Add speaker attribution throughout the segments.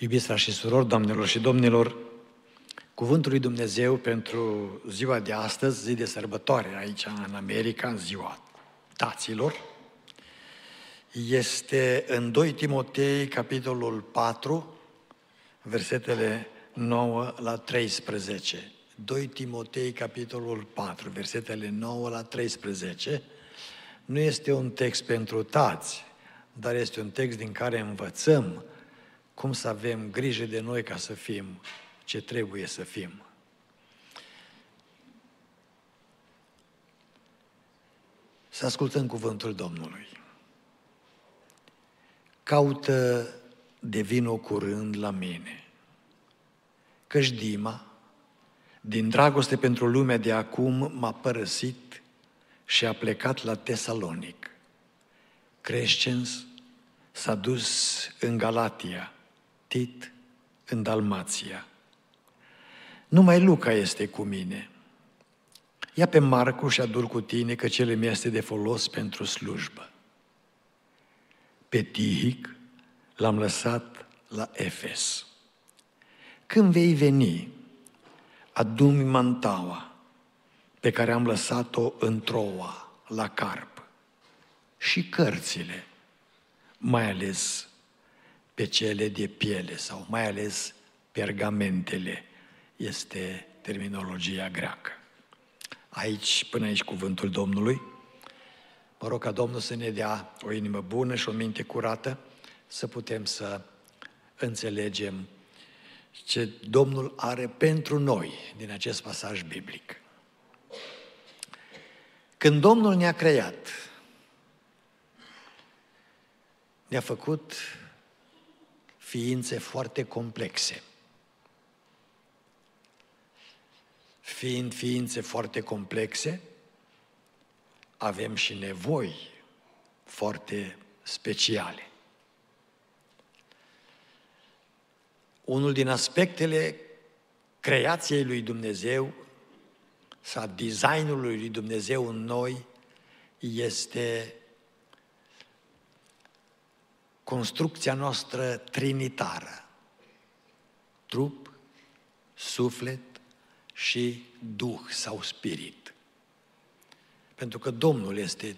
Speaker 1: Iubiți frați și surori, doamnelor și domnilor, Cuvântul lui Dumnezeu pentru ziua de astăzi, zi de sărbătoare aici în America, în ziua taților, este în 2 Timotei, capitolul 4, versetele 9 la 13. 2 Timotei, capitolul 4, versetele 9 la 13. Nu este un text pentru tați, dar este un text din care învățăm cum să avem grijă de noi ca să fim ce trebuie să fim. Să ascultăm cuvântul Domnului. Caută de vino curând la mine, căci Dima, din dragoste pentru lumea de acum, m-a părăsit și a plecat la Tesalonic. Crescens s-a dus în Galatia, Tit în Dalmația. Numai Luca este cu mine. Ia pe Marcu și adu cu tine, că cele mi este de folos pentru slujbă. Pe Tihic l-am lăsat la Efes. Când vei veni, adu-mi mantaua pe care am lăsat-o în Troa, la Carp, și cărțile, mai ales pe cele de piele sau mai ales pergamentele este terminologia greacă. Aici, până aici cuvântul Domnului. Mă rog ca Domnul să ne dea o inimă bună și o minte curată, să putem să înțelegem ce Domnul are pentru noi din acest pasaj biblic. Când Domnul ne-a creat, ne-a făcut ființe foarte complexe. fiind ființe foarte complexe, avem și nevoi foarte speciale. Unul din aspectele creației lui Dumnezeu sau designului lui Dumnezeu în noi este construcția noastră trinitară. Trup, suflet și Duh sau Spirit. Pentru că Domnul este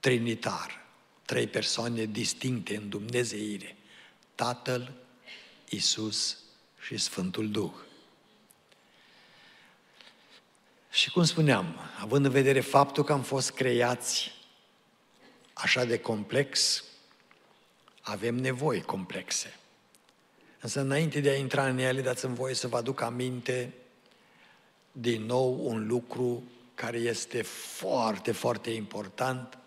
Speaker 1: trinitar, trei persoane distincte în Dumnezeire, Tatăl, Isus și Sfântul Duh. Și cum spuneam, având în vedere faptul că am fost creați așa de complex, avem nevoi complexe. Însă înainte de a intra în ele, dați-mi voie să vă aduc aminte din nou un lucru care este foarte, foarte important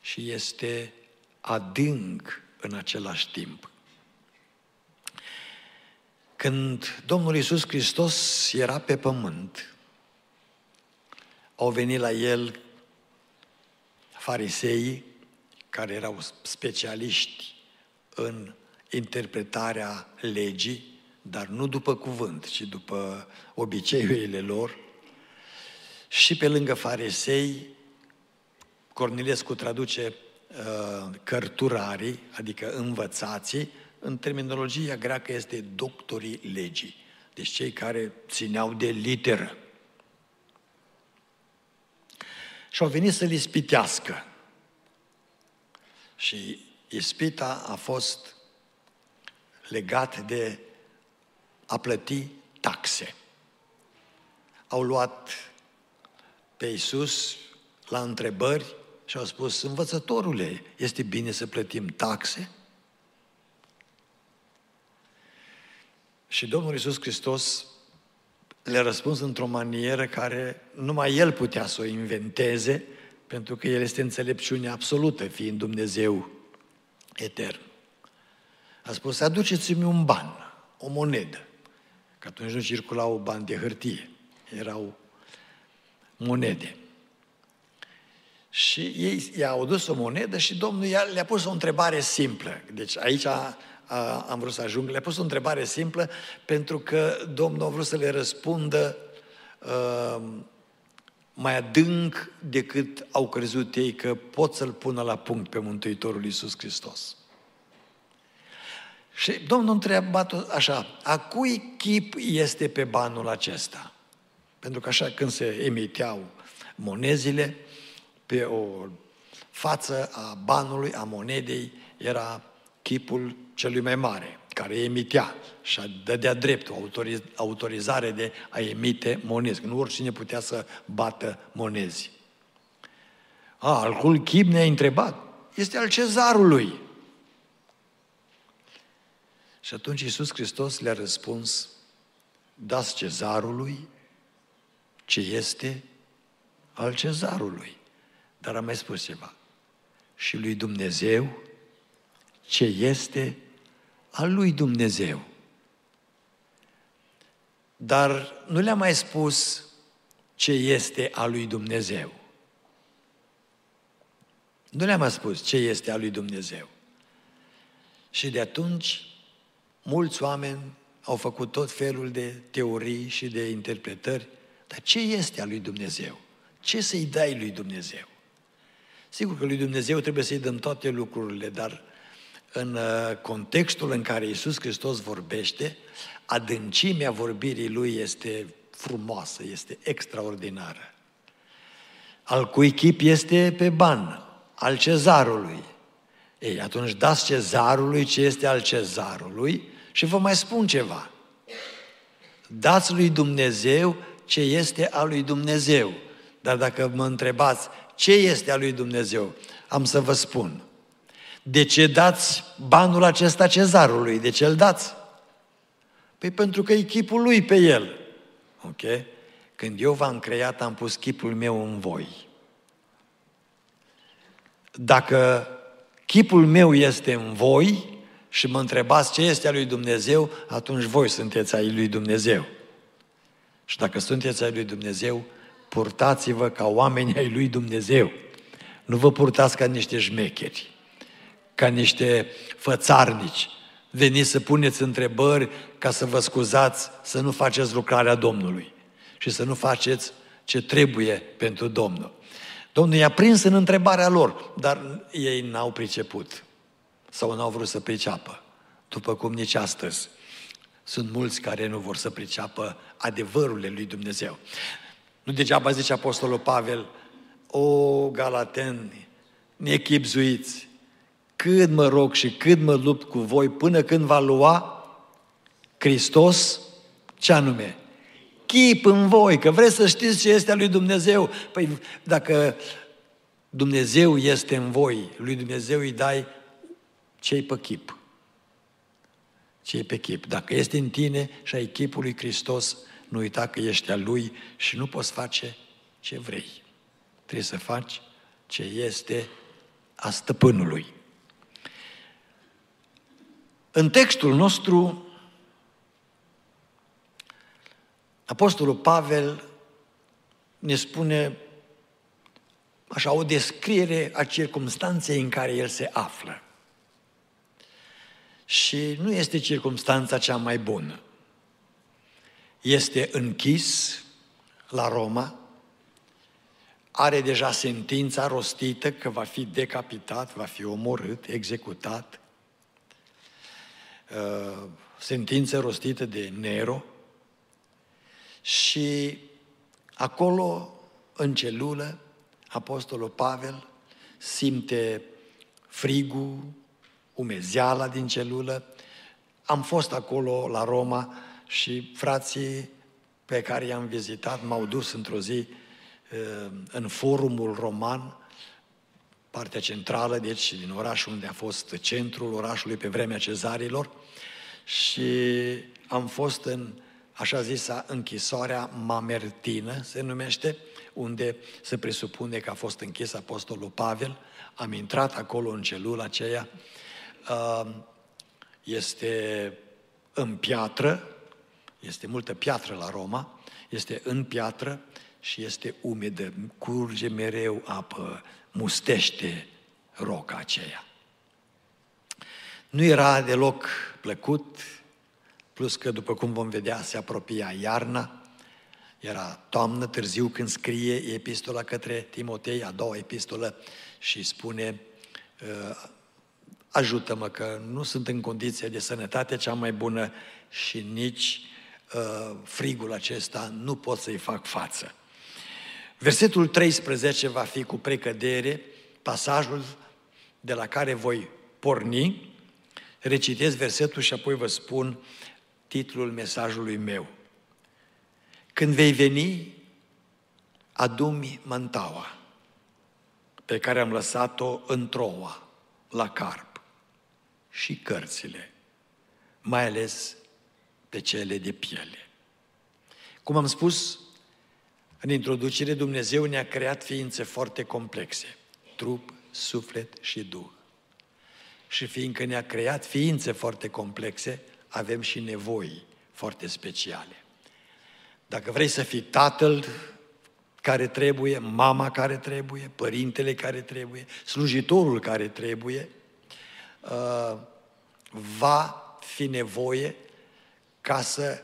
Speaker 1: și este adânc în același timp. Când Domnul Iisus Hristos era pe pământ, au venit la el fariseii, care erau specialiști în interpretarea legii, dar nu după cuvânt, ci după obiceiurile lor. Și pe lângă farisei, Cornilescu traduce uh, cărturarii, adică învățații, în terminologia greacă este doctorii legii, deci cei care țineau de literă. Și au venit să-l ispitească. Și ispita a fost legat de a plăti taxe. Au luat pe Iisus la întrebări și au spus, învățătorule, este bine să plătim taxe? Și Domnul Iisus Hristos le-a răspuns într-o manieră care numai El putea să o inventeze, pentru că El este înțelepciune absolută, fiind Dumnezeu etern. A spus, aduceți-mi un ban, o monedă. Că atunci nu circulau bani de hârtie, erau monede. Și ei i-au dus o monedă și Domnul le-a pus o întrebare simplă. Deci aici a, a, am vrut să ajung. Le-a pus o întrebare simplă pentru că Domnul a vrut să le răspundă uh, mai adânc decât au crezut ei că pot să-L pună la punct pe Mântuitorul Iisus Hristos. Și Domnul întreba așa, a cui chip este pe banul acesta? Pentru că așa când se emiteau monezile, pe o față a banului, a monedei, era chipul celui mai mare, care emitea și dădea dreptul, autorizare de a emite monezi. Nu oricine putea să bată monezi. A, alcul chip ne-a întrebat. Este al cezarului. Și atunci Iisus Hristos le-a răspuns, dați cezarului ce este al cezarului. Dar am mai spus ceva. Și lui Dumnezeu ce este al lui Dumnezeu. Dar nu le-a mai spus ce este al lui Dumnezeu. Nu le-a mai spus ce este al lui Dumnezeu. Și de atunci, mulți oameni au făcut tot felul de teorii și de interpretări, dar ce este al lui Dumnezeu? Ce să-i dai lui Dumnezeu? Sigur că lui Dumnezeu trebuie să-i dăm toate lucrurile, dar în uh, contextul în care Iisus Hristos vorbește, adâncimea vorbirii Lui este frumoasă, este extraordinară. Al cui chip este pe ban? Al cezarului. Ei, atunci dați cezarului ce este al cezarului și vă mai spun ceva. Dați lui Dumnezeu ce este al lui Dumnezeu. Dar dacă mă întrebați ce este al lui Dumnezeu, am să vă spun. De ce dați banul acesta cezarului? De ce îl dați? Păi pentru că e chipul lui pe el. Ok? Când eu v-am creat, am pus chipul meu în voi. Dacă chipul meu este în voi și mă întrebați ce este al lui Dumnezeu, atunci voi sunteți ai lui Dumnezeu. Și dacă sunteți ai lui Dumnezeu, purtați-vă ca oameni ai lui Dumnezeu. Nu vă purtați ca niște șmecheri ca niște fățarnici. Veniți să puneți întrebări ca să vă scuzați să nu faceți lucrarea Domnului și să nu faceți ce trebuie pentru Domnul. Domnul i-a prins în întrebarea lor, dar ei n-au priceput sau n-au vrut să priceapă, după cum nici astăzi. Sunt mulți care nu vor să priceapă adevărurile lui Dumnezeu. Nu degeaba zice Apostolul Pavel, o galateni, nechipzuiți, cât mă rog și cât mă lupt cu voi până când va lua Hristos, ce anume? Chip în voi, că vreți să știți ce este al lui Dumnezeu. Păi dacă Dumnezeu este în voi, lui Dumnezeu îi dai ce pe chip. ce pe chip. Dacă este în tine și ai chipul lui Hristos, nu uita că ești al lui și nu poți face ce vrei. Trebuie să faci ce este a stăpânului. În textul nostru, Apostolul Pavel ne spune așa o descriere a circumstanței în care el se află. Și nu este circumstanța cea mai bună. Este închis la Roma, are deja sentința rostită că va fi decapitat, va fi omorât, executat, Uh, sentință rostită de Nero și acolo, în celulă, Apostolul Pavel simte frigul, umezeala din celulă. Am fost acolo la Roma și frații pe care i-am vizitat m-au dus într-o zi uh, în forumul roman, partea centrală, deci din orașul unde a fost centrul orașului pe vremea cezarilor și am fost în așa zisa închisoarea mamertină, se numește, unde se presupune că a fost închis Apostolul Pavel. Am intrat acolo în celula aceea. Este în piatră, este multă piatră la Roma, este în piatră și este umedă, curge mereu apă, mustește roca aceea. Nu era deloc plăcut, plus că, după cum vom vedea, se apropia iarna, era toamnă târziu când scrie epistola către Timotei, a doua epistolă, și spune uh, ajută-mă că nu sunt în condiție de sănătate cea mai bună și nici uh, frigul acesta nu pot să-i fac față. Versetul 13 va fi cu precădere pasajul de la care voi porni, recitez versetul și apoi vă spun titlul mesajului meu. Când vei veni, adumi mantaua pe care am lăsat-o în troa, la carp, și cărțile, mai ales pe cele de piele. Cum am spus în introducere, Dumnezeu ne-a creat ființe foarte complexe, trup, suflet și duh. Și fiindcă ne-a creat ființe foarte complexe, avem și nevoi foarte speciale. Dacă vrei să fii tatăl care trebuie, mama care trebuie, părintele care trebuie, slujitorul care trebuie, uh, va fi nevoie ca să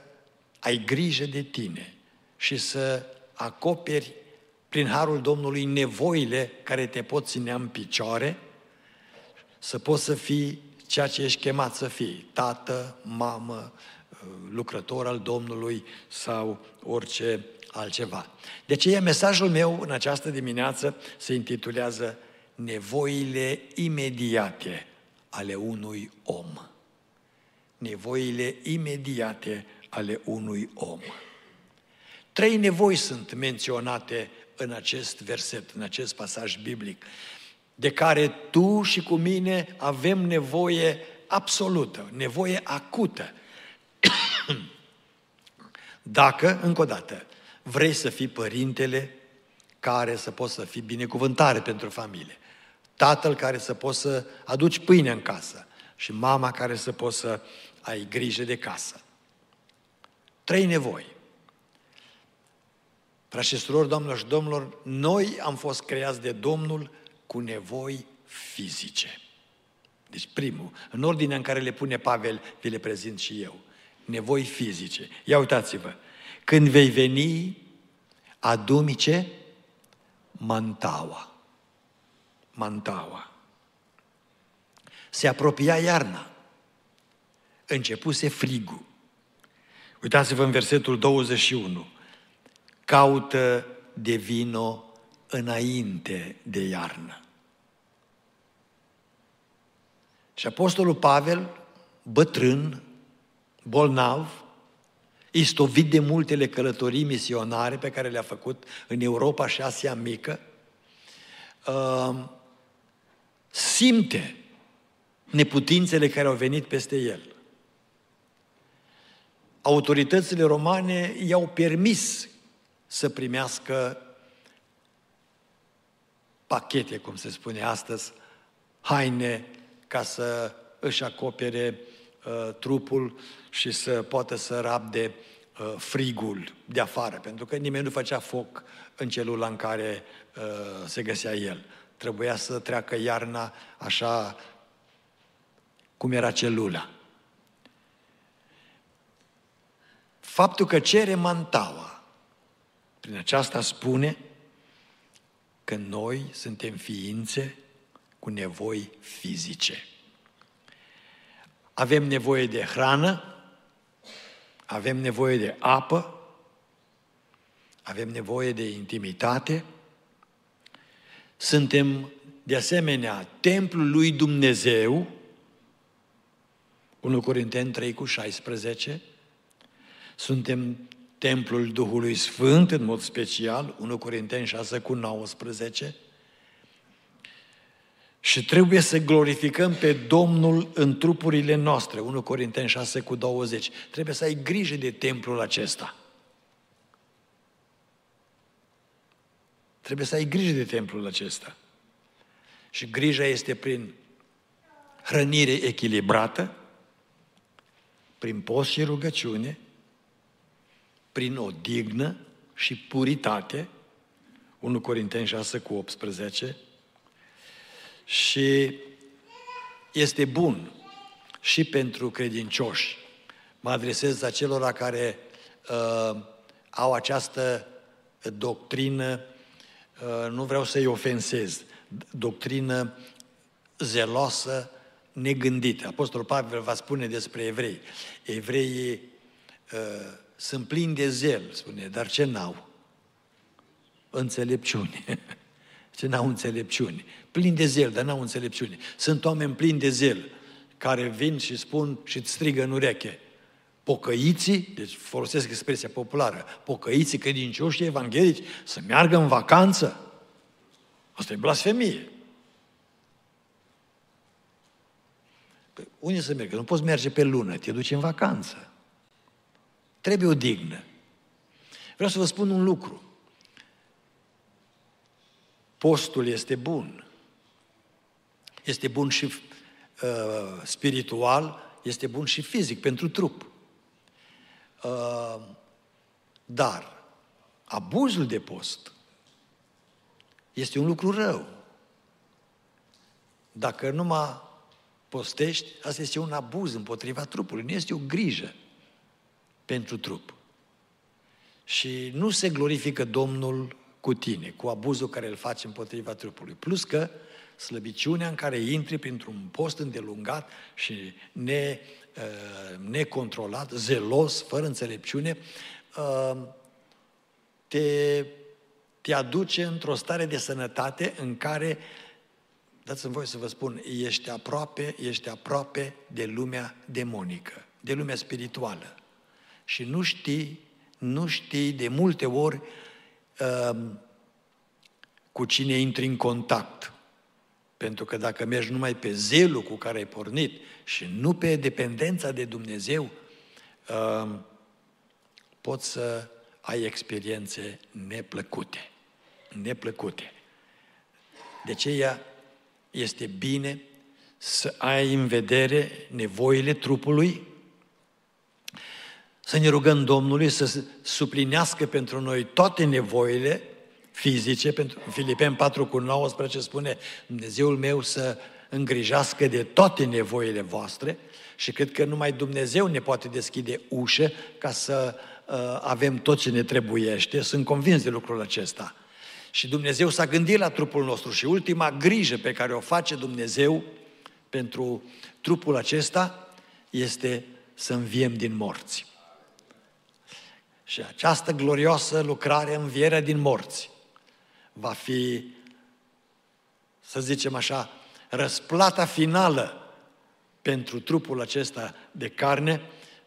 Speaker 1: ai grijă de tine și să acoperi prin harul Domnului nevoile care te pot ținea în picioare, să poți să fii ceea ce ești chemat să fii, tată, mamă, lucrător al Domnului sau orice altceva. De aceea mesajul meu în această dimineață se intitulează Nevoile imediate ale unui om. Nevoile imediate ale unui om. Trei nevoi sunt menționate în acest verset, în acest pasaj biblic, de care tu și cu mine avem nevoie absolută, nevoie acută. Dacă, încă o dată, vrei să fii părintele care să poți să fii binecuvântare pentru familie, tatăl care să poți să aduci pâine în casă și mama care să poți să ai grijă de casă. Trei nevoi. Frați și doamnelor și domnilor, noi am fost creați de Domnul cu nevoi fizice. Deci primul, în ordinea în care le pune Pavel, vi le prezint și eu. Nevoi fizice. Ia uitați-vă. Când vei veni, adumi ce? Mantaua. Mantaua. Se apropia iarna. Începuse frigul. Uitați-vă în versetul 21 caută de vino înainte de iarnă. Și Apostolul Pavel, bătrân, bolnav, istovit de multele călătorii misionare pe care le-a făcut în Europa și Asia Mică, uh, simte neputințele care au venit peste el. Autoritățile romane i-au permis să primească pachete, cum se spune astăzi, haine ca să își acopere uh, trupul și să poată să rabde uh, frigul de afară, pentru că nimeni nu făcea foc în celula în care uh, se găsea el. Trebuia să treacă iarna așa cum era celula. Faptul că cere mantaua prin aceasta spune că noi suntem ființe cu nevoi fizice. Avem nevoie de hrană, avem nevoie de apă, avem nevoie de intimitate, suntem de asemenea templul lui Dumnezeu, 1 Corinteni 3 cu 16, suntem templul Duhului Sfânt în mod special, 1 Corinteni 6 cu 19, și trebuie să glorificăm pe Domnul în trupurile noastre, 1 Corinteni 6 cu 20. Trebuie să ai grijă de templul acesta. Trebuie să ai grijă de templul acesta. Și grija este prin hrănire echilibrată, prin post și rugăciune, prin o dignă și puritate, 1 Corinteni 6 cu 18, și este bun și pentru credincioși. Mă adresez acelora care uh, au această doctrină, uh, nu vreau să-i ofensez, doctrină zeloasă negândită. Apostolul Pavel va spune despre evrei. Evreii uh, sunt plini de zel, spune, dar ce n-au? Înțelepciune. ce n-au înțelepciune. Plini de zel, dar n-au înțelepciune. Sunt oameni plini de zel, care vin și spun și îți strigă în ureche. Pocăiții, deci folosesc expresia populară, pocăiții credincioși evanghelici să meargă în vacanță. Asta e blasfemie. Păi, unde să mergă? Nu poți merge pe lună, te duci în vacanță. Trebuie o dignă. Vreau să vă spun un lucru. Postul este bun. Este bun și uh, spiritual, este bun și fizic, pentru trup. Uh, dar abuzul de post este un lucru rău. Dacă nu mă postești, asta este un abuz împotriva trupului, nu este o grijă pentru trup. Și nu se glorifică Domnul cu tine, cu abuzul care îl faci împotriva trupului. Plus că slăbiciunea în care intri printr-un post îndelungat și ne, uh, necontrolat, zelos, fără înțelepciune, uh, te, te aduce într-o stare de sănătate în care, dați-mi voi să vă spun, ești aproape, ești aproape de lumea demonică, de lumea spirituală. Și nu știi, nu știi de multe ori uh, cu cine intri în contact. Pentru că dacă mergi numai pe zelul cu care ai pornit și nu pe dependența de Dumnezeu, uh, poți să ai experiențe neplăcute. Neplăcute. De aceea este bine să ai în vedere nevoile trupului, să ne rugăm Domnului să suplinească pentru noi toate nevoile fizice, pentru Filipeni 4 cu 19 spune Dumnezeul meu să îngrijească de toate nevoile voastre și cred că numai Dumnezeu ne poate deschide ușă ca să uh, avem tot ce ne trebuiește. Sunt convins de lucrul acesta. Și Dumnezeu s-a gândit la trupul nostru și ultima grijă pe care o face Dumnezeu pentru trupul acesta este să înviem din morți. Și această glorioasă lucrare, învierea din morți, va fi, să zicem așa, răsplata finală pentru trupul acesta de carne,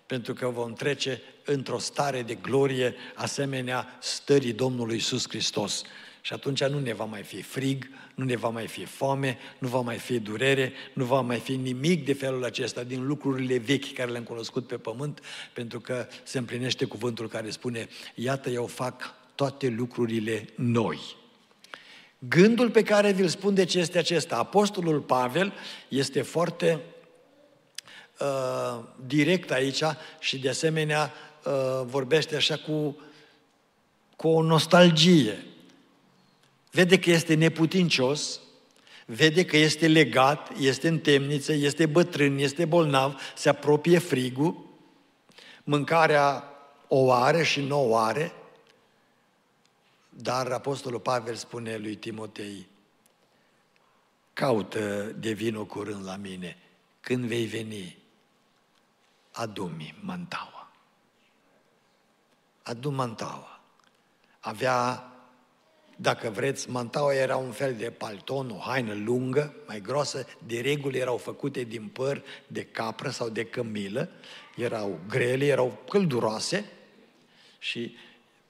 Speaker 1: pentru că vom trece într-o stare de glorie asemenea stării Domnului Iisus Hristos. Și atunci nu ne va mai fi frig, nu ne va mai fi foame, nu va mai fi durere, nu va mai fi nimic de felul acesta din lucrurile vechi care le-am cunoscut pe pământ, pentru că se împlinește cuvântul care spune, iată eu fac toate lucrurile noi. Gândul pe care vi-l spun de ce este acesta. Apostolul Pavel este foarte uh, direct aici și de asemenea uh, vorbește așa cu, cu o nostalgie. Vede că este neputincios, vede că este legat, este în temniță, este bătrân, este bolnav, se apropie frigul, mâncarea o are și nu o are, dar Apostolul Pavel spune lui Timotei, caută de vină curând la mine, când vei veni, adu-mi mantaua. Adu mantaua. Avea, dacă vreți, mantaua era un fel de palton, o haină lungă, mai groasă, de regulă erau făcute din păr de capră sau de cămilă, erau grele, erau călduroase și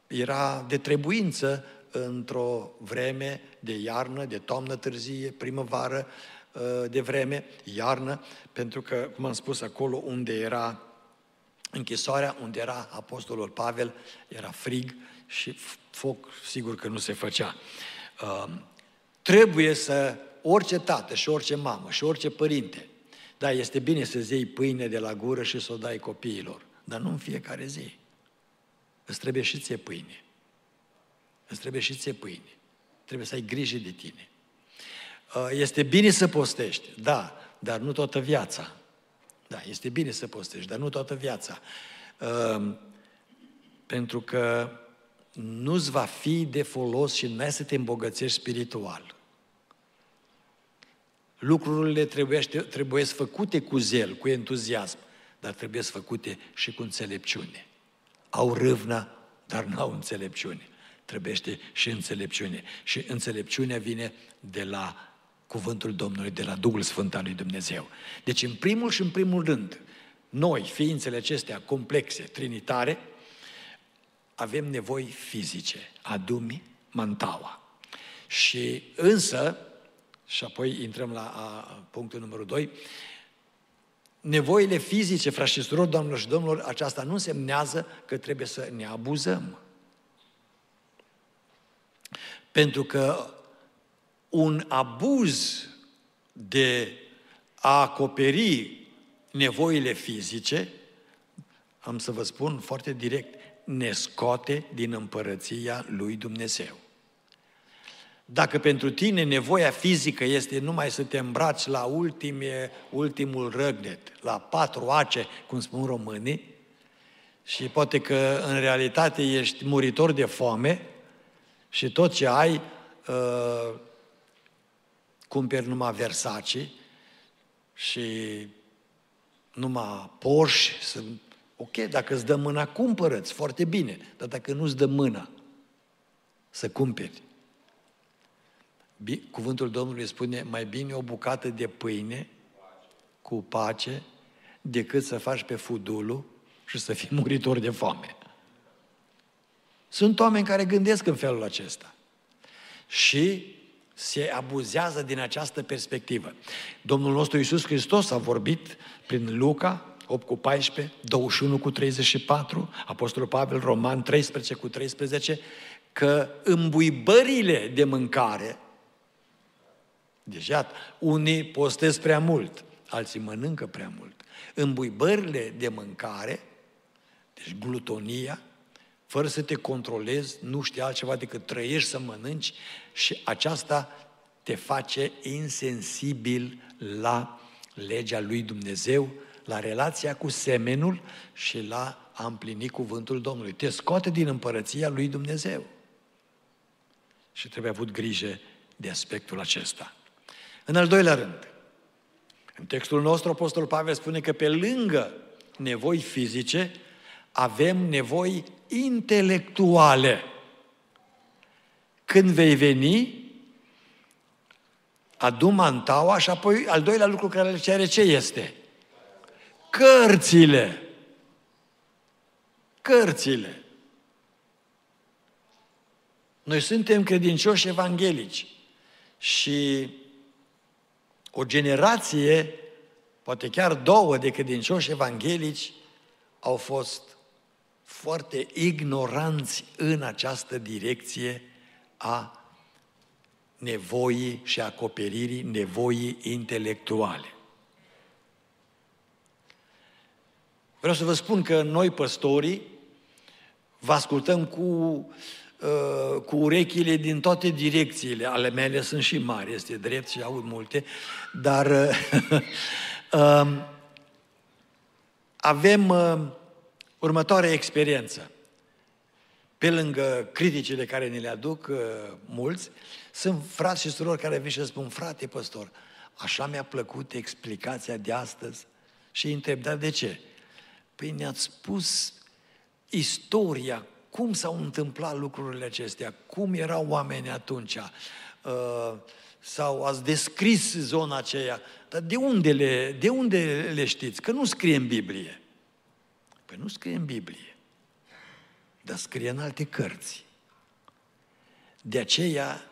Speaker 1: era de trebuință într-o vreme de iarnă, de toamnă târzie, primăvară, uh, de vreme, iarnă, pentru că, cum am spus, acolo unde era închisoarea, unde era Apostolul Pavel, era frig și foc, sigur că nu se făcea. Uh, trebuie să, orice tată și orice mamă și orice părinte, da, este bine să-ți iei pâine de la gură și să o dai copiilor, dar nu în fiecare zi. Îți trebuie și ție pâine. Îți trebuie și ție pâine. Trebuie să ai grijă de tine. Uh, este bine să postești, da, dar nu toată viața. Da, este bine să postești, dar nu toată viața. Uh, pentru că nu-ți va fi de folos și nu ai să te îmbogățești spiritual. Lucrurile trebuie, trebuie făcute cu zel, cu entuziasm, dar trebuie să făcute și cu înțelepciune. Au râvna, dar nu au înțelepciune. Trebuiește și înțelepciune. Și înțelepciunea vine de la cuvântul Domnului, de la Duhul Sfânt al lui Dumnezeu. Deci, în primul și în primul rând, noi, ființele acestea complexe, trinitare, avem nevoi fizice, adumi, mantaua. Și însă, și apoi intrăm la a, punctul numărul 2, nevoile fizice, frați și surori, doamnelor și domnilor, aceasta nu însemnează că trebuie să ne abuzăm. Pentru că un abuz de a acoperi nevoile fizice, am să vă spun foarte direct, ne scoate din împărăția lui Dumnezeu. Dacă pentru tine nevoia fizică este numai să te îmbraci la ultime, ultimul răgnet, la patru ace, cum spun românii, și poate că în realitate ești muritor de foame și tot ce ai uh, cumperi numai Versace și numai Porsche, să... ok, dacă îți dă mâna, cumpărăți, foarte bine, dar dacă nu îți dă mâna să cumperi, cuvântul Domnului spune, mai bine o bucată de pâine cu pace decât să faci pe fudulul și să fii muritor de foame. Sunt oameni care gândesc în felul acesta. Și se abuzează din această perspectivă. Domnul nostru Iisus Hristos a vorbit prin Luca 8 cu 14, 21 cu 34, Apostolul Pavel, Roman 13 cu 13, că îmbuibările de mâncare, deci iată, unii postez prea mult, alții mănâncă prea mult. Îmbuibările de mâncare, deci glutonia, fără să te controlezi, nu știi altceva decât trăiești să mănânci și aceasta te face insensibil la legea lui Dumnezeu, la relația cu semenul și la a împlini cuvântul Domnului. Te scoate din împărăția lui Dumnezeu. Și trebuie avut grijă de aspectul acesta. În al doilea rând, în textul nostru, Apostolul Pavel spune că pe lângă nevoi fizice, avem nevoi intelectuale. Când vei veni, adu mantaua și apoi al doilea lucru care le cere ce este? Cărțile. Cărțile. Noi suntem credincioși evanghelici și o generație, poate chiar două de credincioși evanghelici au fost foarte ignoranți în această direcție a nevoii și acoperirii nevoii intelectuale. Vreau să vă spun că noi, păstorii, vă ascultăm cu, uh, cu urechile din toate direcțiile. Ale mele sunt și mari, este drept și aud multe, dar uh, uh, avem uh, următoarea experiență. Pe lângă criticile care ne le aduc uh, mulți, sunt frați și surori care vin și spun, frate păstor, așa mi-a plăcut explicația de astăzi și îi întreb, dar de ce? Păi ne-ați spus istoria, cum s-au întâmplat lucrurile acestea, cum erau oamenii atunci, uh, sau ați descris zona aceea, dar de unde, le, de unde le știți? Că nu scrie în Biblie. Păi nu scrie în Biblie, dar scrie în alte cărți. De aceea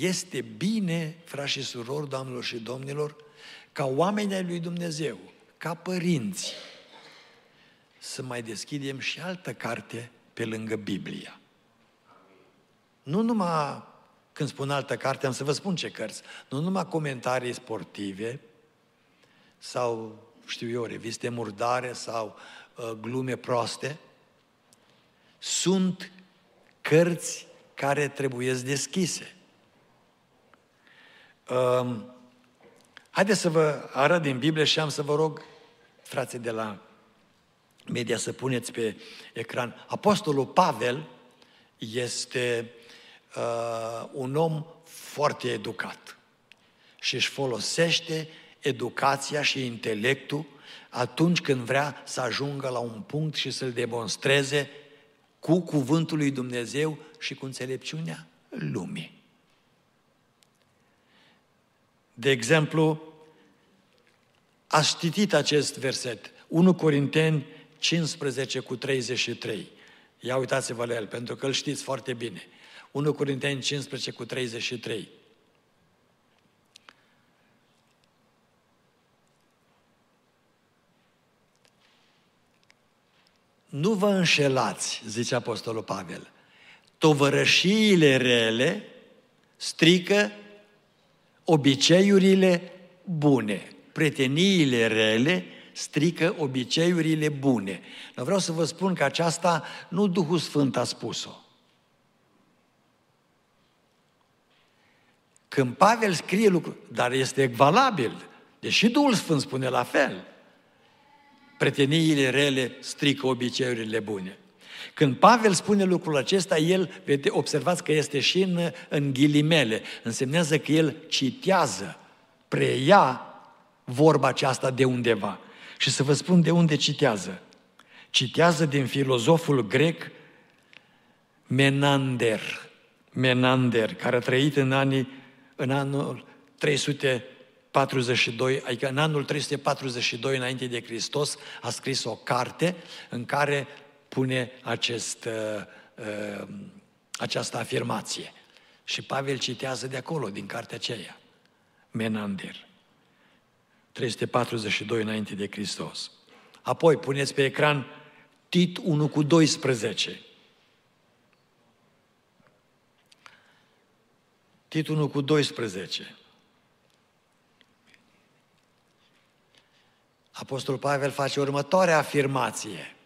Speaker 1: este bine, frați și surori, doamnelor și domnilor, ca oameni ai lui Dumnezeu, ca părinți, să mai deschidem și altă carte pe lângă Biblia. Nu numai, când spun altă carte, am să vă spun ce cărți, nu numai comentarii sportive sau, știu eu, reviste murdare sau uh, glume proaste, sunt cărți care trebuie deschise. Um, haideți să vă arăt din Biblie și am să vă rog, frații de la media, să puneți pe ecran. Apostolul Pavel este uh, un om foarte educat. și își folosește educația și intelectul atunci când vrea să ajungă la un punct și să-l demonstreze cu cuvântul lui Dumnezeu și cu înțelepciunea lumii. De exemplu, ați citit acest verset, 1 Corinteni 15 cu 33. Ia uitați-vă la el, pentru că îl știți foarte bine. 1 Corinteni 15 cu 33. Nu vă înșelați, zice Apostolul Pavel. Tovărășiile rele strică obiceiurile bune. Preteniile rele strică obiceiurile bune. Dar vreau să vă spun că aceasta nu Duhul Sfânt a spus-o. Când Pavel scrie lucruri, dar este valabil, deși Duhul Sfânt spune la fel, preteniile rele strică obiceiurile bune. Când Pavel spune lucrul acesta, el, vede, observați că este și în, în ghilimele, însemnează că el citează, preia vorba aceasta de undeva. Și să vă spun de unde citează. Citează din filozoful grec Menander, Menander, care a trăit în, anii, în anul 342, adică în anul 342 înainte de Hristos, a scris o carte în care pune acest, uh, uh, această afirmație. Și Pavel citează de acolo, din cartea aceea. Menander. 342 înainte de Hristos. Apoi puneți pe ecran Tit 1 cu 12. Tit 1 cu 12. Apostolul Pavel face următoarea afirmație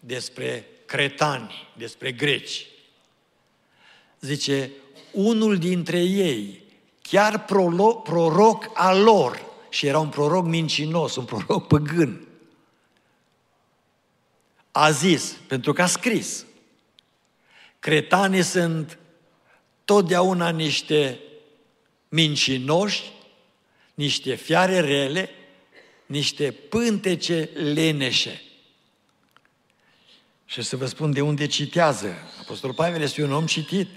Speaker 1: despre cretani, despre greci. Zice, unul dintre ei, chiar proroc al lor, și era un proroc mincinos, un proroc păgân, a zis, pentru că a scris, cretanii sunt totdeauna niște mincinoși, niște fiare rele, niște pântece leneșe. Și să vă spun de unde citează. Apostolul Pavel este un om citit.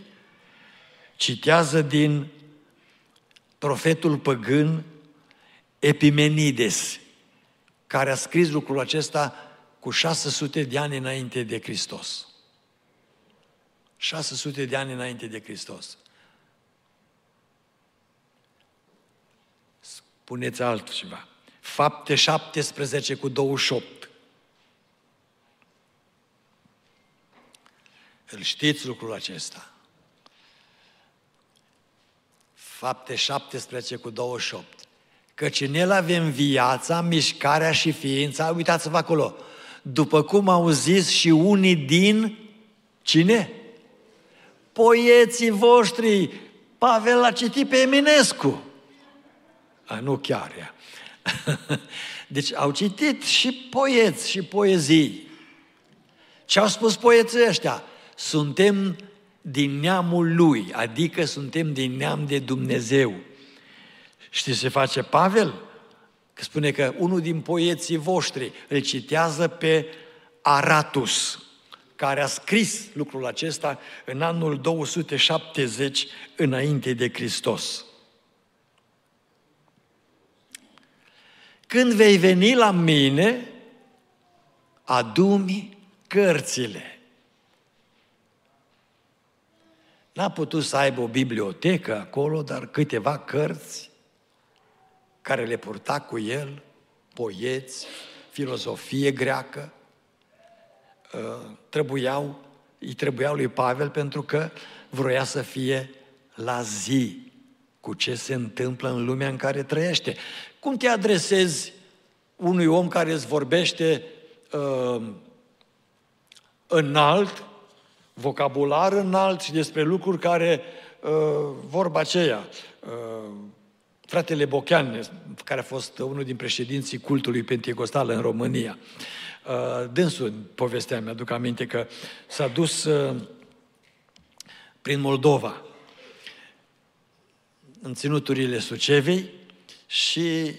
Speaker 1: Citează din profetul păgân Epimenides, care a scris lucrul acesta cu 600 de ani înainte de Hristos. 600 de ani înainte de Hristos. Spuneți altceva. Fapte 17 cu 28. Îl știți lucrul acesta. Fapte 17 cu 28. Căci în el avem viața, mișcarea și ființa, uitați-vă acolo, după cum au zis și unii din cine? Poieții voștri. Pavel l-a citit pe Eminescu. A, nu chiar ea. Deci au citit și poeți și poezii. Ce au spus poeții ăștia? Suntem din neamul lui, adică suntem din neam de Dumnezeu. Știți ce face Pavel? Că spune că unul din poeții voștri îl citează pe Aratus, care a scris lucrul acesta în anul 270 înainte de Hristos. Când vei veni la mine, adumi cărțile. N-a putut să aibă o bibliotecă acolo, dar câteva cărți care le purta cu el, poeți, filozofie greacă, uh, trebuiau, îi trebuiau lui Pavel pentru că vroia să fie la zi cu ce se întâmplă în lumea în care trăiește. Cum te adresezi unui om care îți vorbește uh, înalt, vocabular înalt și despre lucruri care, uh, vorba aceea, uh, fratele Bochean, care a fost unul din președinții cultului pentecostal în România, uh, dânsul, povestea mi-aduc aminte că s-a dus uh, prin Moldova. în ținuturile Sucevei și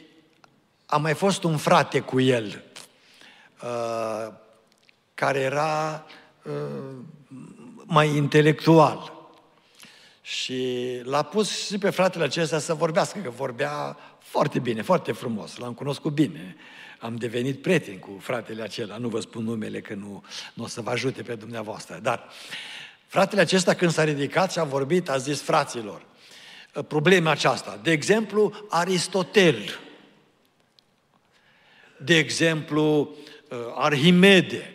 Speaker 1: a mai fost un frate cu el, uh, care era uh, mai intelectual. Și l-a pus și pe fratele acesta să vorbească, că vorbea foarte bine, foarte frumos. L-am cunoscut bine. Am devenit prieten cu fratele acela. Nu vă spun numele, că nu, nu o să vă ajute pe dumneavoastră. Dar fratele acesta, când s-a ridicat și a vorbit, a zis fraților, problema aceasta. De exemplu, Aristotel. De exemplu, Arhimede.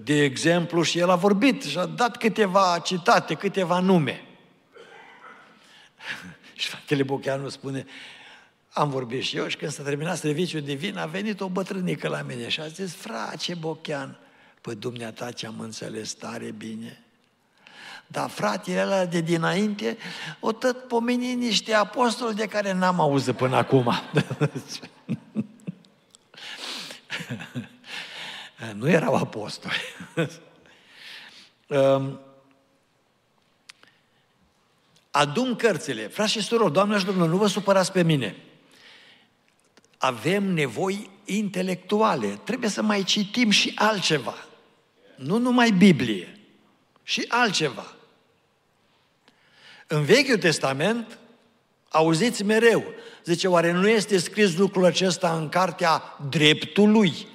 Speaker 1: De exemplu, și el a vorbit și a dat câteva citate, câteva nume. și fratele Bocheanu spune, am vorbit și eu și când s-a terminat serviciul divin, a venit o bătrânică la mine și a zis, frate Bochean, păi dumneata ce-am înțeles tare bine. Dar fratele ăla de dinainte o tot pomeni niște apostoli de care n-am auzit până acum. nu erau apostoli. Um, adun cărțile. Frați și surori, doamne și domnule, nu vă supărați pe mine. Avem nevoi intelectuale. Trebuie să mai citim și altceva. Nu numai Biblie. Și altceva. În Vechiul Testament, auziți mereu, zice, oare nu este scris lucrul acesta în cartea dreptului?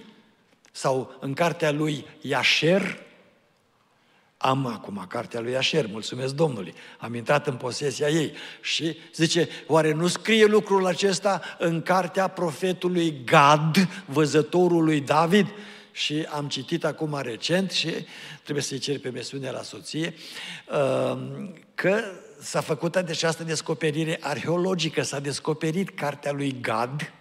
Speaker 1: Sau în cartea lui Iașer? Am acum cartea lui Iașer, mulțumesc Domnului. Am intrat în posesia ei. Și zice, oare nu scrie lucrul acesta în cartea profetului Gad, văzătorul David? Și am citit acum recent și trebuie să-i cer pe mesiune la soție, uh, că s-a făcut această descoperire arheologică, s-a descoperit cartea lui Gad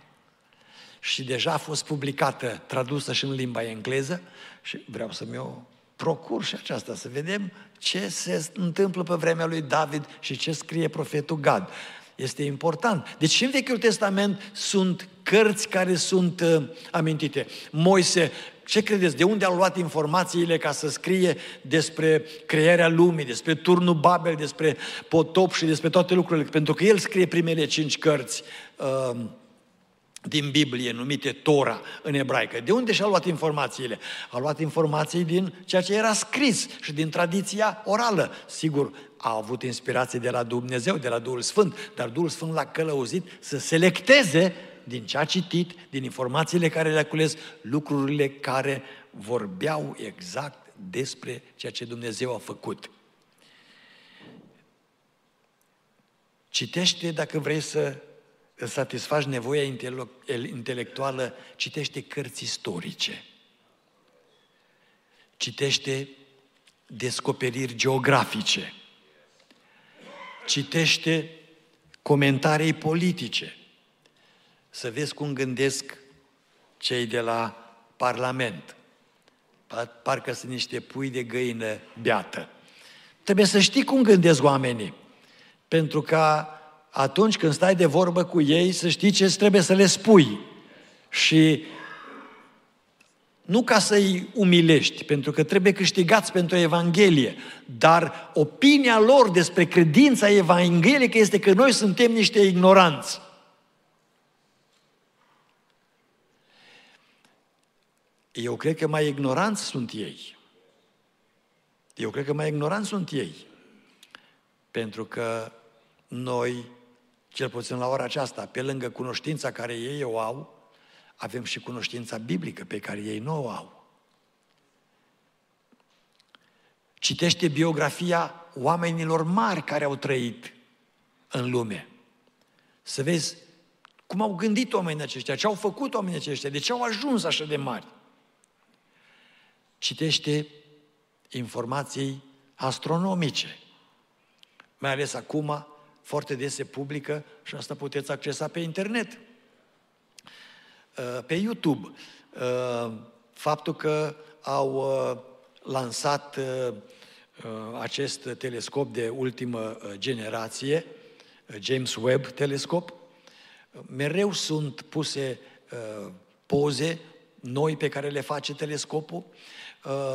Speaker 1: și deja a fost publicată, tradusă și în limba engleză și vreau să-mi o procur și aceasta, să vedem ce se întâmplă pe vremea lui David și ce scrie profetul Gad. Este important. Deci și în Vechiul Testament sunt cărți care sunt uh, amintite. Moise, ce credeți? De unde a luat informațiile ca să scrie despre crearea lumii, despre turnul Babel, despre potop și despre toate lucrurile? Pentru că el scrie primele cinci cărți uh, din Biblie, numite Tora în ebraică. De unde și-a luat informațiile? A luat informații din ceea ce era scris și din tradiția orală. Sigur, a avut inspirație de la Dumnezeu, de la Duhul Sfânt, dar Duhul Sfânt l-a călăuzit să selecteze din ce a citit, din informațiile care le-a cules, lucrurile care vorbeau exact despre ceea ce Dumnezeu a făcut. Citește dacă vrei să îți satisfaci nevoia intelectuală, citește cărți istorice. Citește descoperiri geografice. Citește comentarii politice. Să vezi cum gândesc cei de la Parlament. Parcă sunt niște pui de găină beată. Trebuie să știi cum gândesc oamenii. Pentru că atunci când stai de vorbă cu ei, să știi ce trebuie să le spui. Și nu ca să-i umilești, pentru că trebuie câștigați pentru Evanghelie, dar opinia lor despre credința evanghelică este că noi suntem niște ignoranți. Eu cred că mai ignoranți sunt ei. Eu cred că mai ignoranți sunt ei. Pentru că noi cel puțin la ora aceasta, pe lângă cunoștința care ei o au, avem și cunoștința biblică pe care ei nu o au. Citește biografia oamenilor mari care au trăit în lume. Să vezi cum au gândit oamenii aceștia, ce au făcut oamenii aceștia, de ce au ajuns așa de mari. Citește informații astronomice, mai ales acum foarte des se publică și asta puteți accesa pe internet, uh, pe YouTube. Uh, faptul că au uh, lansat acest telescop de ultimă generație, James Webb telescop, mereu sunt puse poze noi pe care le face telescopul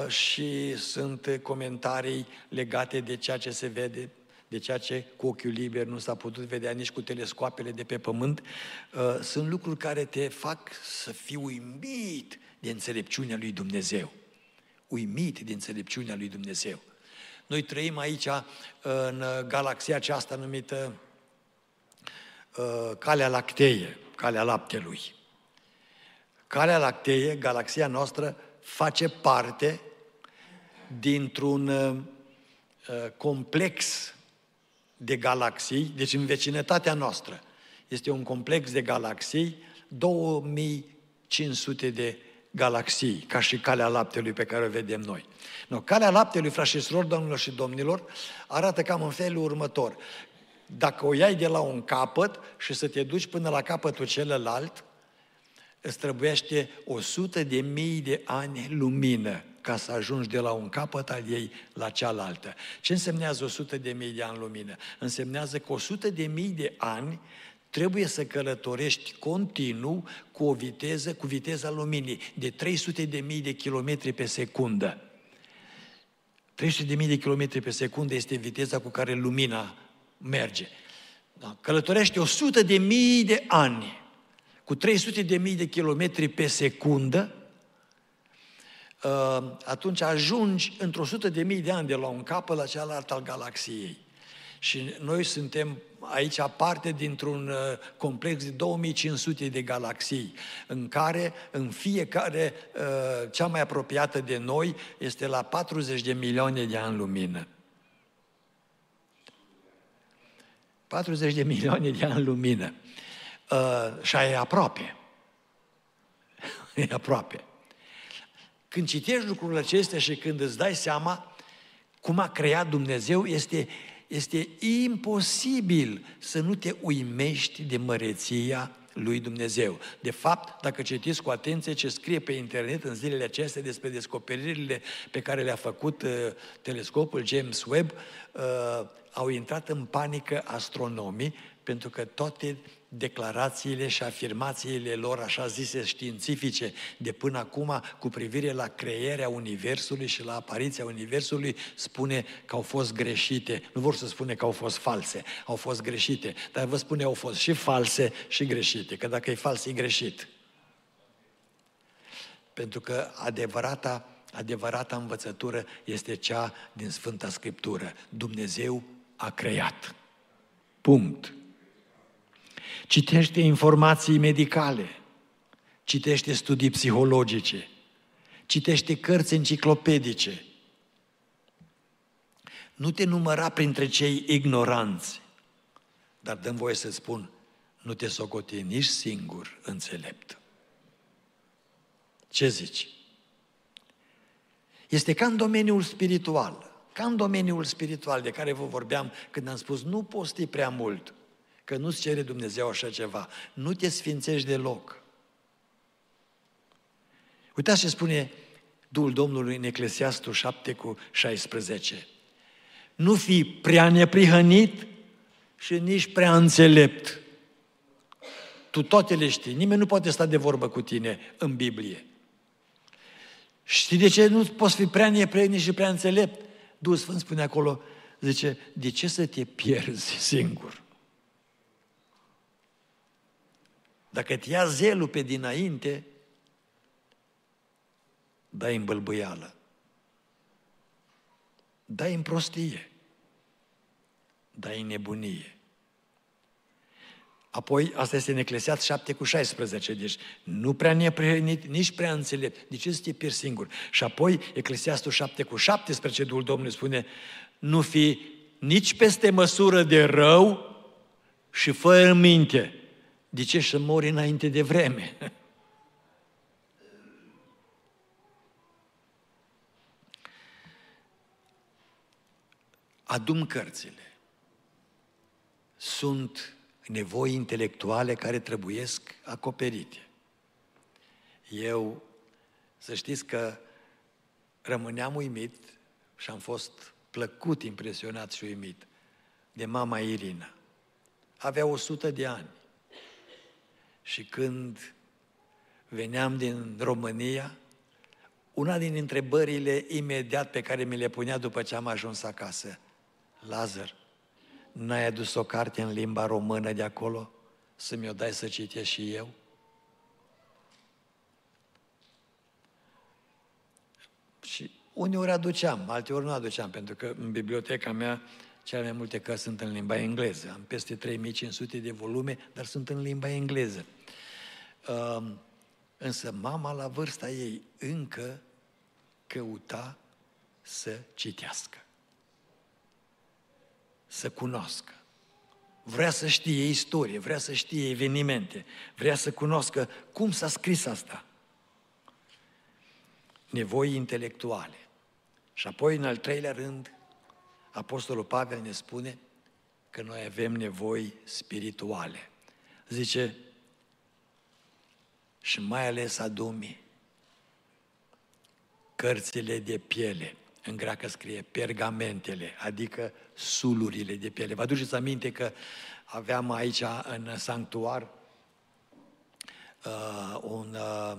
Speaker 1: și sunt comentarii legate de ceea ce se vede de ceea ce cu ochiul liber nu s-a putut vedea nici cu telescoapele de pe pământ, uh, sunt lucruri care te fac să fii uimit de înțelepciunea lui Dumnezeu. Uimit de înțelepciunea lui Dumnezeu. Noi trăim aici uh, în galaxia aceasta numită uh, Calea Lacteie, Calea Laptelui. Calea Lacteie, galaxia noastră, face parte dintr-un uh, complex de galaxii, deci în vecinătatea noastră. Este un complex de galaxii, 2500 de galaxii, ca și calea laptelui pe care o vedem noi. No, calea laptelui, frați și surori, domnilor și domnilor, arată cam în felul următor. Dacă o iai de la un capăt și să te duci până la capătul celălalt, îți trebuiește 100 de mii de ani lumină ca să ajungi de la un capăt al ei la cealaltă. Ce însemnează 100 de mii de ani lumină? Însemnează că 100 de mii de ani trebuie să călătorești continuu cu o viteză, cu viteza luminii de 300 de mii de kilometri pe secundă. 300 de mii de kilometri pe secundă este viteza cu care lumina merge. Da? Călătorește 100 de mii de ani cu 300 de mii de kilometri pe secundă, uh, atunci ajungi într-o sută de mii de ani de la un capăt la cealaltă al galaxiei. Și noi suntem aici parte dintr-un uh, complex de 2500 de galaxii, în care în fiecare, uh, cea mai apropiată de noi, este la 40 de milioane de ani lumină. 40 de milioane de ani lumină. Uh, și e aproape. e aproape. Când citești lucrurile acestea și când îți dai seama cum a creat Dumnezeu, este, este imposibil să nu te uimești de măreția lui Dumnezeu. De fapt, dacă citiți cu atenție ce scrie pe internet în zilele acestea despre descoperirile pe care le-a făcut uh, telescopul James Webb, uh, au intrat în panică astronomii pentru că toate declarațiile și afirmațiile lor, așa zise științifice, de până acum, cu privire la creierea Universului și la apariția Universului, spune că au fost greșite. Nu vor să spune că au fost false, au fost greșite. Dar vă spune au fost și false și greșite, că dacă e fals, e greșit. Pentru că adevărata, adevărata învățătură este cea din Sfânta Scriptură. Dumnezeu a creat. Punct. Citește informații medicale, citește studii psihologice, citește cărți enciclopedice. Nu te număra printre cei ignoranți, dar dăm voie să spun, nu te socoti nici singur înțelept. Ce zici? Este ca în domeniul spiritual, ca în domeniul spiritual de care vă vorbeam când am spus nu posti prea mult că nu-ți cere Dumnezeu așa ceva. Nu te sfințești deloc. Uitați ce spune Duhul Domnului în Eclesiastul 7 cu 16. Nu fi prea neprihănit și nici prea înțelept. Tu toate le știi. Nimeni nu poate sta de vorbă cu tine în Biblie. Știi de ce nu poți fi prea neprihănit și prea înțelept? Duhul Sfânt spune acolo, zice, de ce să te pierzi singur? Dacă te ia zelul pe dinainte, dai în bălbâială. Dai în prostie. Dai în nebunie. Apoi, asta este în Eclesiat 7 cu 16, deci nu prea neprihănit, nici prea înțelept. De ce să te pierzi singur? Și apoi, Eclesiastul 7 cu 17, Duhul Domnului spune, nu fi nici peste măsură de rău și fără minte. De ce să mori înainte de vreme? Adum cărțile. Sunt nevoi intelectuale care trebuiesc acoperite. Eu, să știți că rămâneam uimit și am fost plăcut impresionat și uimit de mama Irina. Avea 100 de ani. Și când veneam din România, una din întrebările imediat pe care mi le punea după ce am ajuns acasă, Lazar, N-ai adus o carte în limba română de acolo? Să mi-o dai să citesc și eu? Și uneori aduceam, alteori nu aduceam, pentru că în biblioteca mea cele mai multe cărți sunt în limba engleză. Am peste 3500 de volume, dar sunt în limba engleză. Uh, însă mama la vârsta ei încă căuta să citească, să cunoască. Vrea să știe istorie, vrea să știe evenimente, vrea să cunoască cum s-a scris asta. Nevoi intelectuale. Și apoi, în al treilea rând, Apostolul Pavel ne spune că noi avem nevoi spirituale. Zice, și mai ales adumii, cărțile de piele, în greacă scrie pergamentele, adică sulurile de piele. Vă aduceți aminte că aveam aici în sanctuar uh, un, uh,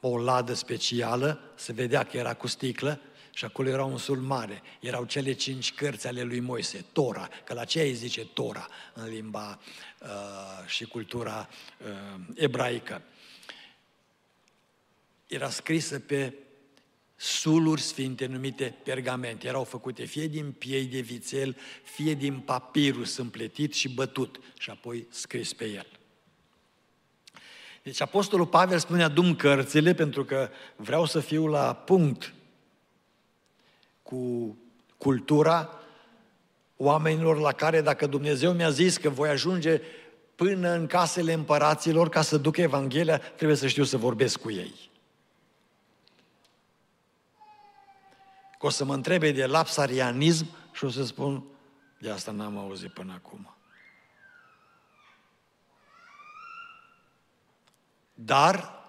Speaker 1: o ladă specială, se vedea că era cu sticlă și acolo era un sul mare. Erau cele cinci cărți ale lui Moise, Tora, că la ce îi zice Tora în limba uh, și cultura uh, ebraică. Era scrisă pe suluri sfinte numite pergamente. Erau făcute fie din piei de vițel, fie din papirus împletit și bătut și apoi scris pe el. Deci Apostolul Pavel spune adum cărțile pentru că vreau să fiu la punct cu cultura oamenilor la care dacă Dumnezeu mi-a zis că voi ajunge până în casele împăraților ca să duc Evanghelia, trebuie să știu să vorbesc cu ei. Că o să mă întrebe de lapsarianism și o să spun, de asta n-am auzit până acum. Dar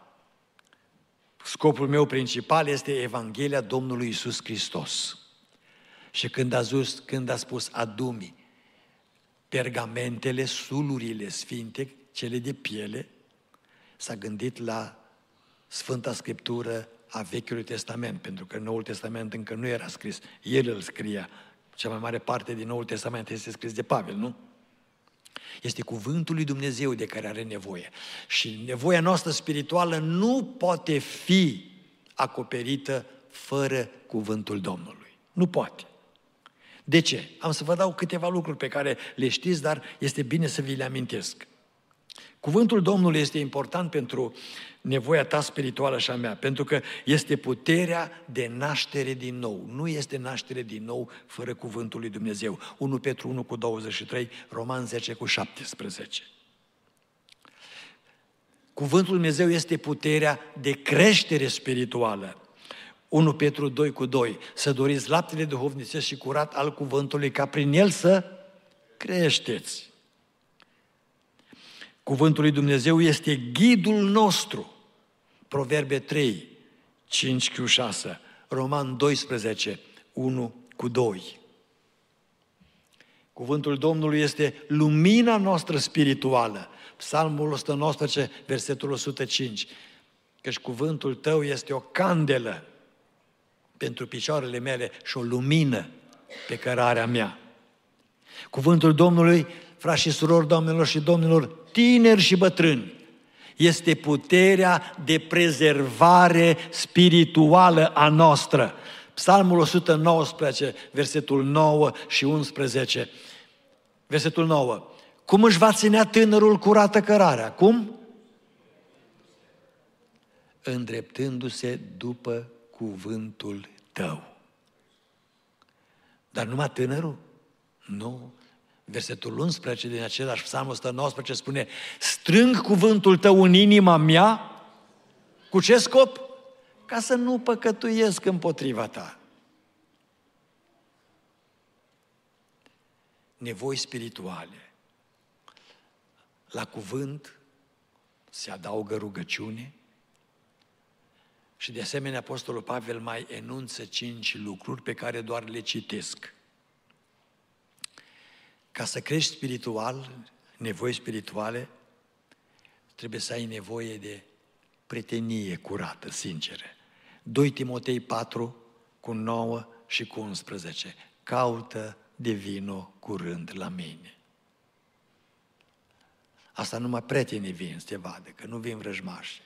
Speaker 1: scopul meu principal este Evanghelia Domnului Isus Hristos. Și când a, zis, când a spus adumi, pergamentele, sulurile sfinte, cele de piele, s-a gândit la Sfânta Scriptură a Vechiului Testament, pentru că Noul Testament încă nu era scris. El îl scria. Cea mai mare parte din Noul Testament este scris de Pavel, nu? Este cuvântul lui Dumnezeu de care are nevoie. Și nevoia noastră spirituală nu poate fi acoperită fără cuvântul Domnului. Nu poate. De ce? Am să vă dau câteva lucruri pe care le știți, dar este bine să vi le amintesc. Cuvântul Domnului este important pentru nevoia ta spirituală și a mea, pentru că este puterea de naștere din nou. Nu este naștere din nou fără cuvântul lui Dumnezeu. 1 Petru 1 cu 23, Roman 10 cu 17. Cuvântul lui Dumnezeu este puterea de creștere spirituală. 1 Petru 2 cu 2. Să doriți laptele duhovnicesc și curat al cuvântului ca prin el să creșteți. Cuvântul lui Dumnezeu este ghidul nostru. Proverbe 3, 5 cu 6, Roman 12, 1 cu 2. Cuvântul Domnului este lumina noastră spirituală. Psalmul 119, versetul 105. Căci cuvântul tău este o candelă pentru picioarele mele și o lumină pe cărarea mea. Cuvântul Domnului, frați și surori, doamnelor și domnilor, tineri și bătrâni, este puterea de prezervare spirituală a noastră. Psalmul 119, versetul 9 și 11. Versetul 9. Cum își va ținea tânărul curată cărarea? Cum? Îndreptându-se după cuvântul tău. Dar numai tânărul? Nu. Versetul 11 din același psalm 119 spune Strâng cuvântul tău în inima mea cu ce scop? Ca să nu păcătuiesc împotriva ta. Nevoi spirituale. La cuvânt se adaugă rugăciune și de asemenea Apostolul Pavel mai enunță cinci lucruri pe care doar le citesc. Ca să crești spiritual, nevoi spirituale, trebuie să ai nevoie de pretenie curată, sinceră. 2 Timotei 4 cu 9 și cu 11. Caută de vino curând la mine. Asta numai prietenii vin să te vadă, că nu vin vrăjmași.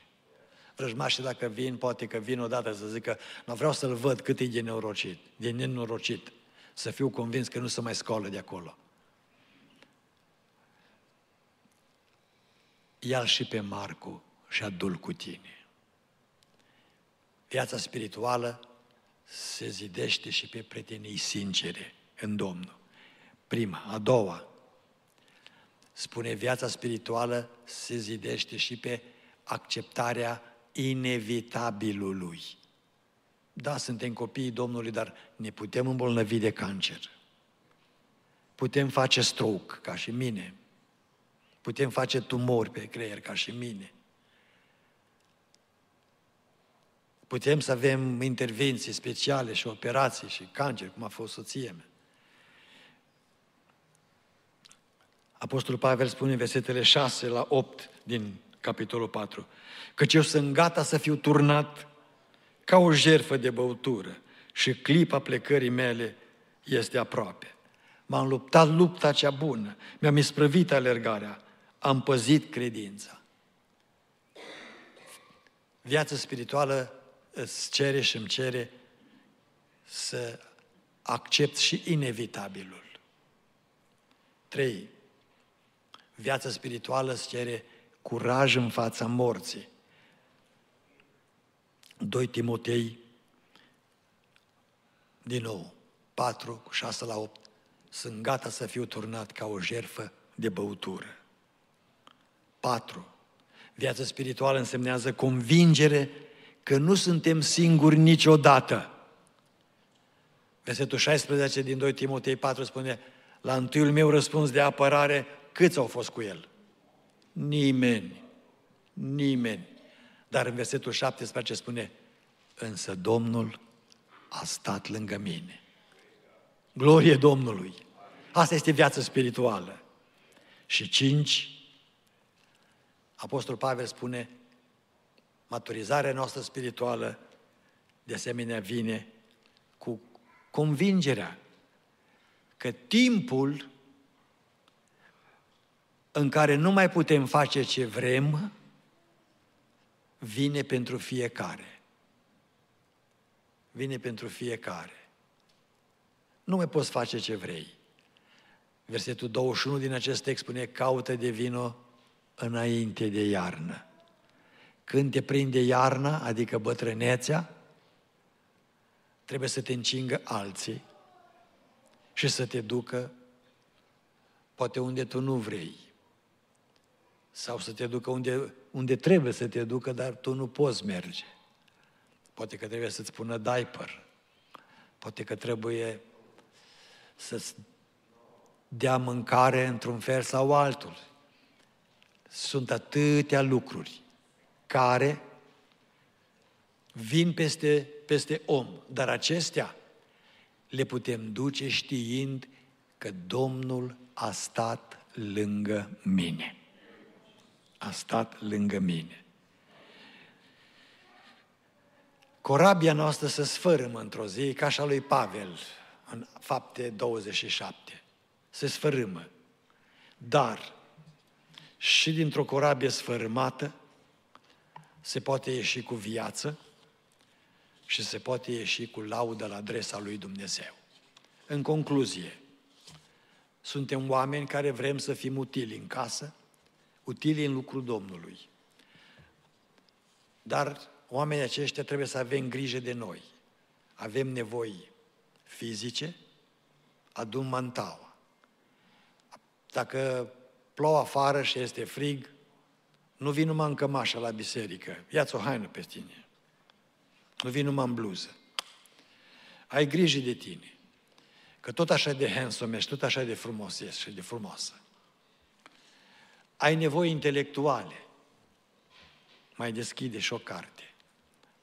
Speaker 1: Vrăjmașii dacă vin, poate că vin odată să zică, nu vreau să-l văd cât e de nenorocit, de nenorocit, să fiu convins că nu se mai scoală de acolo. Ia și pe Marcu și adul cu tine. Viața spirituală se zidește și pe prietenii sincere în Domnul. Prima. A doua, spune viața spirituală se zidește și pe acceptarea inevitabilului. Da, suntem copiii Domnului, dar ne putem îmbolnăvi de cancer. Putem face stroke, ca și mine. Putem face tumori pe creier, ca și mine. Putem să avem intervenții speciale și operații și cancer, cum a fost soția mea. Apostolul Pavel spune în versetele 6 la 8 din capitolul 4, căci eu sunt gata să fiu turnat ca o jerfă de băutură și clipa plecării mele este aproape. M-am luptat lupta cea bună, mi-am isprăvit alergarea, am păzit credința. Viața spirituală îți cere și îmi cere să accept și inevitabilul. Trei. Viața spirituală îți cere curaj în fața morții. 2 Timotei, din nou, 4, 6 la 8, sunt gata să fiu turnat ca o jerfă de băutură. 4. Viața spirituală însemnează convingere că nu suntem singuri niciodată. Versetul 16 din 2 Timotei 4 spune, la întâiul meu răspuns de apărare, câți au fost cu el? Nimeni. Nimeni. Dar în versetul 17 spune, însă Domnul a stat lângă mine. Glorie Domnului! Asta este viața spirituală. Și cinci, Apostol Pavel spune, maturizarea noastră spirituală de asemenea vine cu convingerea că timpul în care nu mai putem face ce vrem, vine pentru fiecare. Vine pentru fiecare. Nu mai poți face ce vrei. Versetul 21 din acest text spune, caută de vino înainte de iarnă. Când te prinde iarna, adică bătrânețea, trebuie să te încingă alții și să te ducă poate unde tu nu vrei. Sau să te ducă unde, unde trebuie să te ducă, dar tu nu poți merge. Poate că trebuie să-ți pună diaper. Poate că trebuie să-ți dea mâncare într-un fel sau altul. Sunt atâtea lucruri care vin peste, peste om, dar acestea le putem duce știind că Domnul a stat lângă mine. A stat lângă mine. Corabia noastră se sfărâmă într-o zi, ca așa lui Pavel, în fapte 27. Se sfărâmă. Dar și dintr-o corabie sfărâmată se poate ieși cu viață și se poate ieși cu laudă la adresa lui Dumnezeu. În concluzie, suntem oameni care vrem să fim utili în casă, utili în lucrul Domnului. Dar oamenii aceștia trebuie să avem grijă de noi. Avem nevoi fizice, adun mantaua. Dacă plouă afară și este frig, nu vin numai în cămașă la biserică, ia-ți o haină pe tine. Nu vin numai în bluză. Ai grijă de tine. Că tot așa de handsome ești, tot așa de frumos ești și de frumoasă. Ai nevoi intelectuale. Mai deschide și o carte.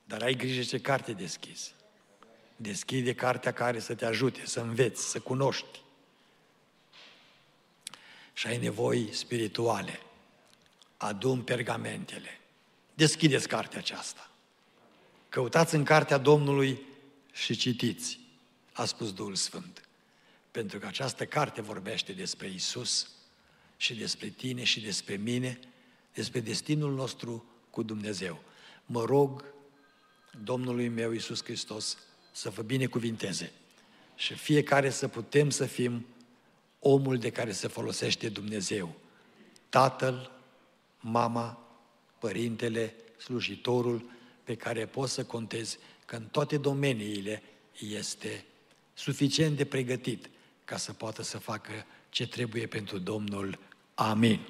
Speaker 1: Dar ai grijă ce carte deschizi. Deschide cartea care să te ajute, să înveți, să cunoști și ai nevoi spirituale, adun pergamentele. Deschideți cartea aceasta. Căutați în cartea Domnului și citiți, a spus Duhul Sfânt. Pentru că această carte vorbește despre Isus și despre tine și despre mine, despre destinul nostru cu Dumnezeu. Mă rog Domnului meu Isus Hristos să vă binecuvinteze și fiecare să putem să fim omul de care se folosește Dumnezeu. Tatăl, mama, părintele, slujitorul pe care poți să contezi că în toate domeniile este suficient de pregătit ca să poată să facă ce trebuie pentru Domnul. Amin.